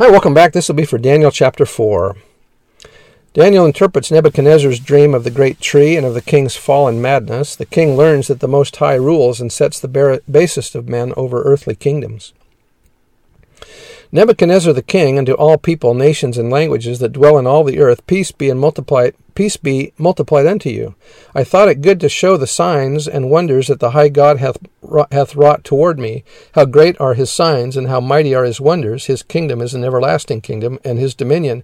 Hi, welcome back. This will be for Daniel chapter 4. Daniel interprets Nebuchadnezzar's dream of the great tree and of the king's fall and madness. The king learns that the Most High rules and sets the basest of men over earthly kingdoms. Nebuchadnezzar the king, unto all people, nations, and languages that dwell in all the earth, peace be and multiplied peace be multiplied unto you. I thought it good to show the signs and wonders that the high God hath hath wrought toward me. How great are his signs, and how mighty are his wonders. His kingdom is an everlasting kingdom, and his dominion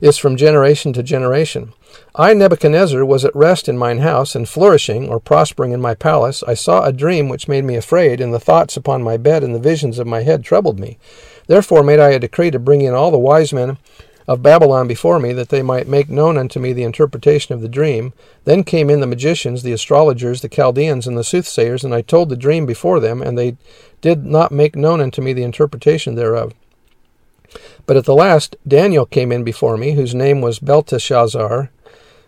is from generation to generation. I, Nebuchadnezzar, was at rest in mine house, and flourishing, or prospering in my palace. I saw a dream which made me afraid, and the thoughts upon my bed and the visions of my head troubled me. Therefore made I a decree to bring in all the wise men of Babylon before me, that they might make known unto me the interpretation of the dream. Then came in the magicians, the astrologers, the Chaldeans, and the soothsayers, and I told the dream before them, and they did not make known unto me the interpretation thereof. But at the last Daniel came in before me, whose name was Belteshazzar,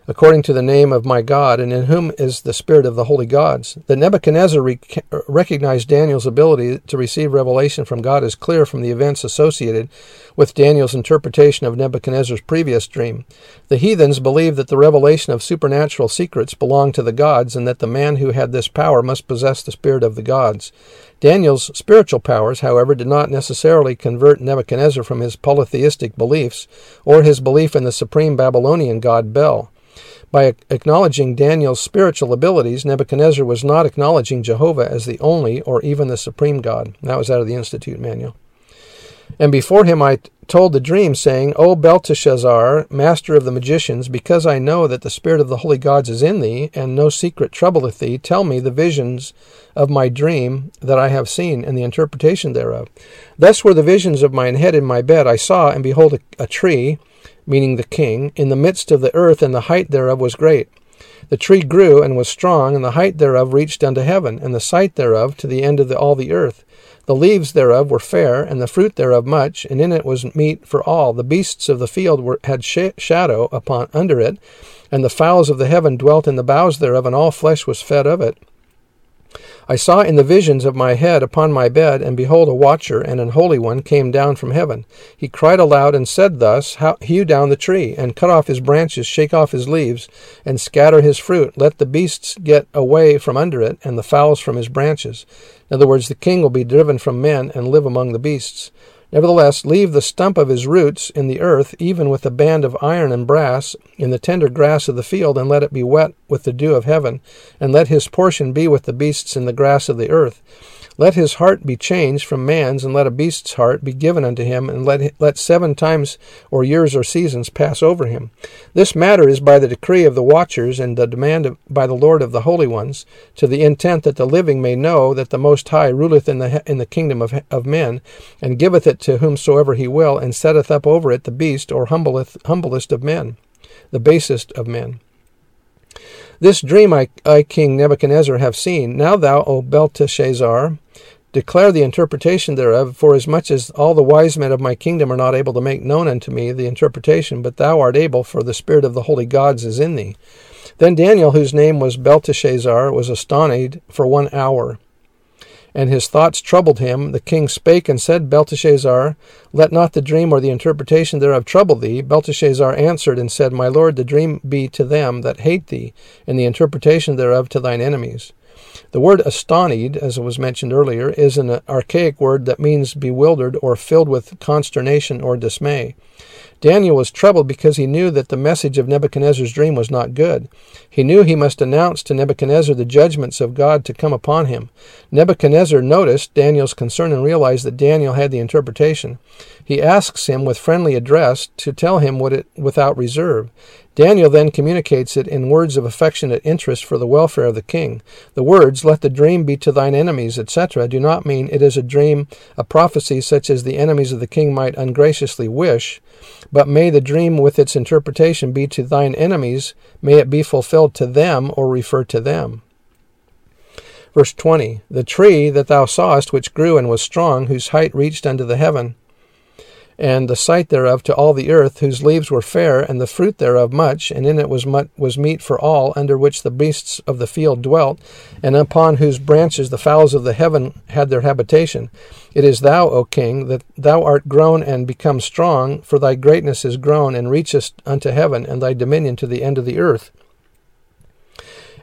according to the name of my God, and in whom is the spirit of the holy gods. That Nebuchadnezzar rec- recognized Daniel's ability to receive revelation from God is clear from the events associated with Daniel's interpretation of Nebuchadnezzar's previous dream. The heathens believed that the revelation of supernatural secrets belonged to the gods, and that the man who had this power must possess the spirit of the gods. Daniel's spiritual powers, however, did not necessarily convert Nebuchadnezzar from his polytheistic beliefs or his belief in the supreme Babylonian god Bel. By acknowledging Daniel's spiritual abilities, Nebuchadnezzar was not acknowledging Jehovah as the only or even the supreme God. That was out of the Institute manual. And before him I told the dream, saying, O Belteshazzar, master of the magicians, because I know that the spirit of the holy gods is in thee, and no secret troubleth thee, tell me the visions of my dream that I have seen, and the interpretation thereof. Thus were the visions of mine head in my bed. I saw, and behold, a, a tree, meaning the king, in the midst of the earth, and the height thereof was great. The tree grew and was strong, and the height thereof reached unto heaven, and the sight thereof to the end of the, all the earth. The leaves thereof were fair, and the fruit thereof much, and in it was meat for all. The beasts of the field were, had sh- shadow upon under it, and the fowls of the heaven dwelt in the boughs thereof, and all flesh was fed of it. I saw in the visions of my head upon my bed, and behold, a watcher and an holy one came down from heaven. He cried aloud and said thus, Hew down the tree, and cut off his branches, shake off his leaves, and scatter his fruit. Let the beasts get away from under it, and the fowls from his branches. In other words, the king will be driven from men and live among the beasts. Nevertheless, leave the stump of his roots in the earth, even with a band of iron and brass, in the tender grass of the field, and let it be wet with the dew of heaven, and let his portion be with the beasts in the grass of the earth. Let his heart be changed from man's, and let a beast's heart be given unto him, and let, let seven times or years or seasons pass over him. This matter is by the decree of the watchers, and the demand of, by the Lord of the holy ones, to the intent that the living may know that the Most High ruleth in the, in the kingdom of, of men, and giveth it to whomsoever he will, and setteth up over it the beast, or humbleth, humblest of men, the basest of men. This dream I, I, King Nebuchadnezzar, have seen. Now thou, O Belteshazzar, declare the interpretation thereof, for as much as all the wise men of my kingdom are not able to make known unto me the interpretation, but thou art able, for the spirit of the holy gods is in thee. Then Daniel, whose name was Belteshazzar, was astonished for one hour and his thoughts troubled him. The king spake and said, Belteshazzar, let not the dream or the interpretation thereof trouble thee. Belteshazzar answered and said, My lord, the dream be to them that hate thee, and the interpretation thereof to thine enemies. The word astonished, as was mentioned earlier, is an archaic word that means bewildered or filled with consternation or dismay. Daniel was troubled because he knew that the message of Nebuchadnezzar's dream was not good. He knew he must announce to Nebuchadnezzar the judgments of God to come upon him. Nebuchadnezzar noticed Daniel's concern and realized that Daniel had the interpretation. He asks him with friendly address to tell him what it without reserve. Daniel then communicates it in words of affectionate interest for the welfare of the king. The words, Let the dream be to thine enemies, etc., do not mean it is a dream, a prophecy such as the enemies of the king might ungraciously wish, but may the dream with its interpretation be to thine enemies, may it be fulfilled to them or refer to them. Verse 20 The tree that thou sawest, which grew and was strong, whose height reached unto the heaven, and the sight thereof to all the earth, whose leaves were fair, and the fruit thereof much, and in it was much, was meat for all, under which the beasts of the field dwelt, and upon whose branches the fowls of the heaven had their habitation. It is thou, O king, that thou art grown and become strong, for thy greatness is grown, and reachest unto heaven, and thy dominion to the end of the earth.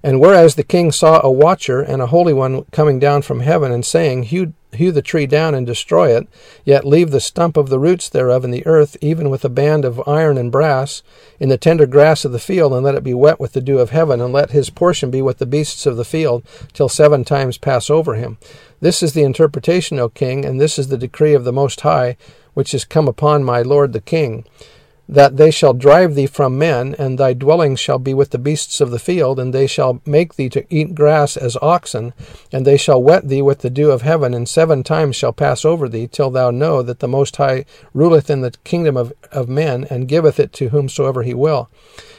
And whereas the king saw a watcher and a holy one coming down from heaven, and saying, Hew, hew the tree down and destroy it, yet leave the stump of the roots thereof in the earth, even with a band of iron and brass, in the tender grass of the field, and let it be wet with the dew of heaven, and let his portion be with the beasts of the field, till seven times pass over him. This is the interpretation, O king, and this is the decree of the Most High, which is come upon my lord the king that they shall drive thee from men, and thy dwelling shall be with the beasts of the field, and they shall make thee to eat grass as oxen, and they shall wet thee with the dew of heaven, and seven times shall pass over thee, till thou know that the Most High ruleth in the kingdom of, of men, and giveth it to whomsoever he will.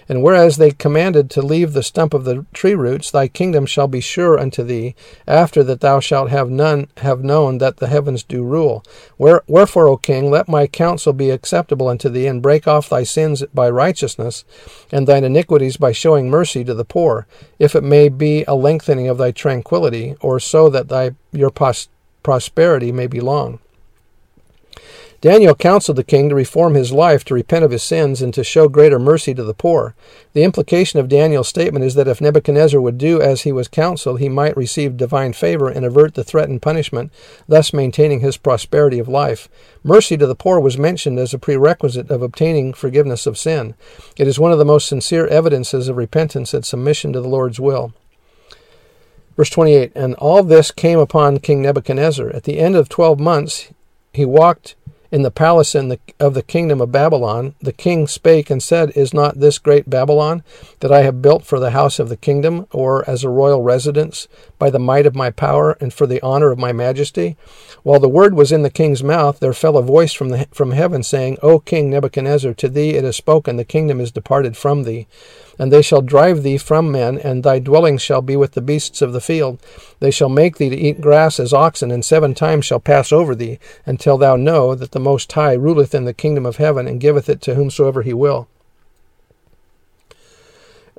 And whereas they commanded to leave the stump of the tree roots, thy kingdom shall be sure unto thee, after that thou shalt have none have known that the heavens do rule. wherefore, O king, let my counsel be acceptable unto thee, and break off thy sins by righteousness, and thine iniquities by showing mercy to the poor, if it may be a lengthening of thy tranquillity, or so that thy your prosperity may be long. Daniel counseled the king to reform his life, to repent of his sins, and to show greater mercy to the poor. The implication of Daniel's statement is that if Nebuchadnezzar would do as he was counseled, he might receive divine favor and avert the threatened punishment, thus maintaining his prosperity of life. Mercy to the poor was mentioned as a prerequisite of obtaining forgiveness of sin. It is one of the most sincere evidences of repentance and submission to the Lord's will. Verse 28 And all this came upon King Nebuchadnezzar. At the end of twelve months, he walked in the palace in the, of the kingdom of Babylon, the king spake and said, Is not this great Babylon that I have built for the house of the kingdom, or as a royal residence, by the might of my power and for the honor of my majesty? While the word was in the king's mouth, there fell a voice from, the, from heaven, saying, O king Nebuchadnezzar, to thee it is spoken, the kingdom is departed from thee and they shall drive thee from men, and thy dwelling shall be with the beasts of the field. They shall make thee to eat grass as oxen, and seven times shall pass over thee, until thou know that the Most High ruleth in the kingdom of heaven, and giveth it to whomsoever he will.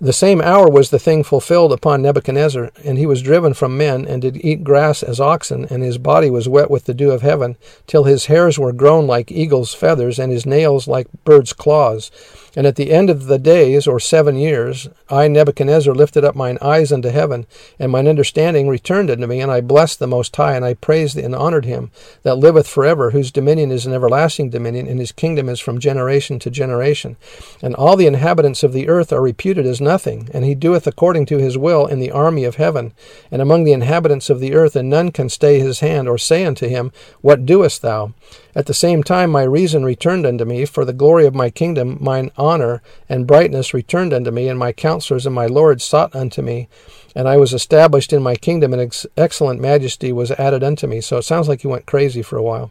The same hour was the thing fulfilled upon Nebuchadnezzar, and he was driven from men, and did eat grass as oxen, and his body was wet with the dew of heaven, till his hairs were grown like eagle's feathers, and his nails like birds' claws. And at the end of the days, or seven years, I, Nebuchadnezzar, lifted up mine eyes unto heaven, and mine understanding returned unto me, and I blessed the Most High, and I praised and honored him that liveth forever, whose dominion is an everlasting dominion, and his kingdom is from generation to generation. And all the inhabitants of the earth are reputed as nothing, and he doeth according to his will in the army of heaven, and among the inhabitants of the earth, and none can stay his hand, or say unto him, What doest thou? At the same time my reason returned unto me, for the glory of my kingdom, mine honor and brightness returned unto me, and my counselors and my lords sought unto me, and I was established in my kingdom, and ex- excellent majesty was added unto me. So it sounds like he went crazy for a while.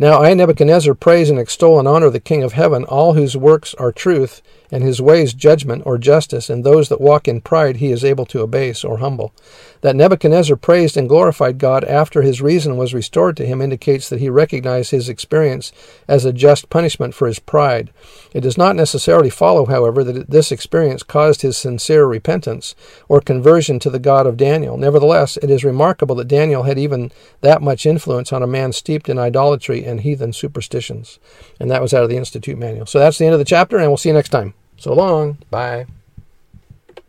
Now I, Nebuchadnezzar, praise and extol and honor the King of heaven, all whose works are truth, and his ways judgment or justice, and those that walk in pride he is able to abase or humble. That Nebuchadnezzar praised and glorified God after his reason was restored to him indicates that he recognized his experience as a just punishment for his pride. It does not necessarily follow, however, that this experience caused his sincere repentance or conversion to the God of Daniel. Nevertheless, it is remarkable that Daniel had even that much influence on a man steeped in idolatry and heathen superstitions. And that was out of the Institute Manual. So that's the end of the chapter, and we'll see you next time. So long. Bye.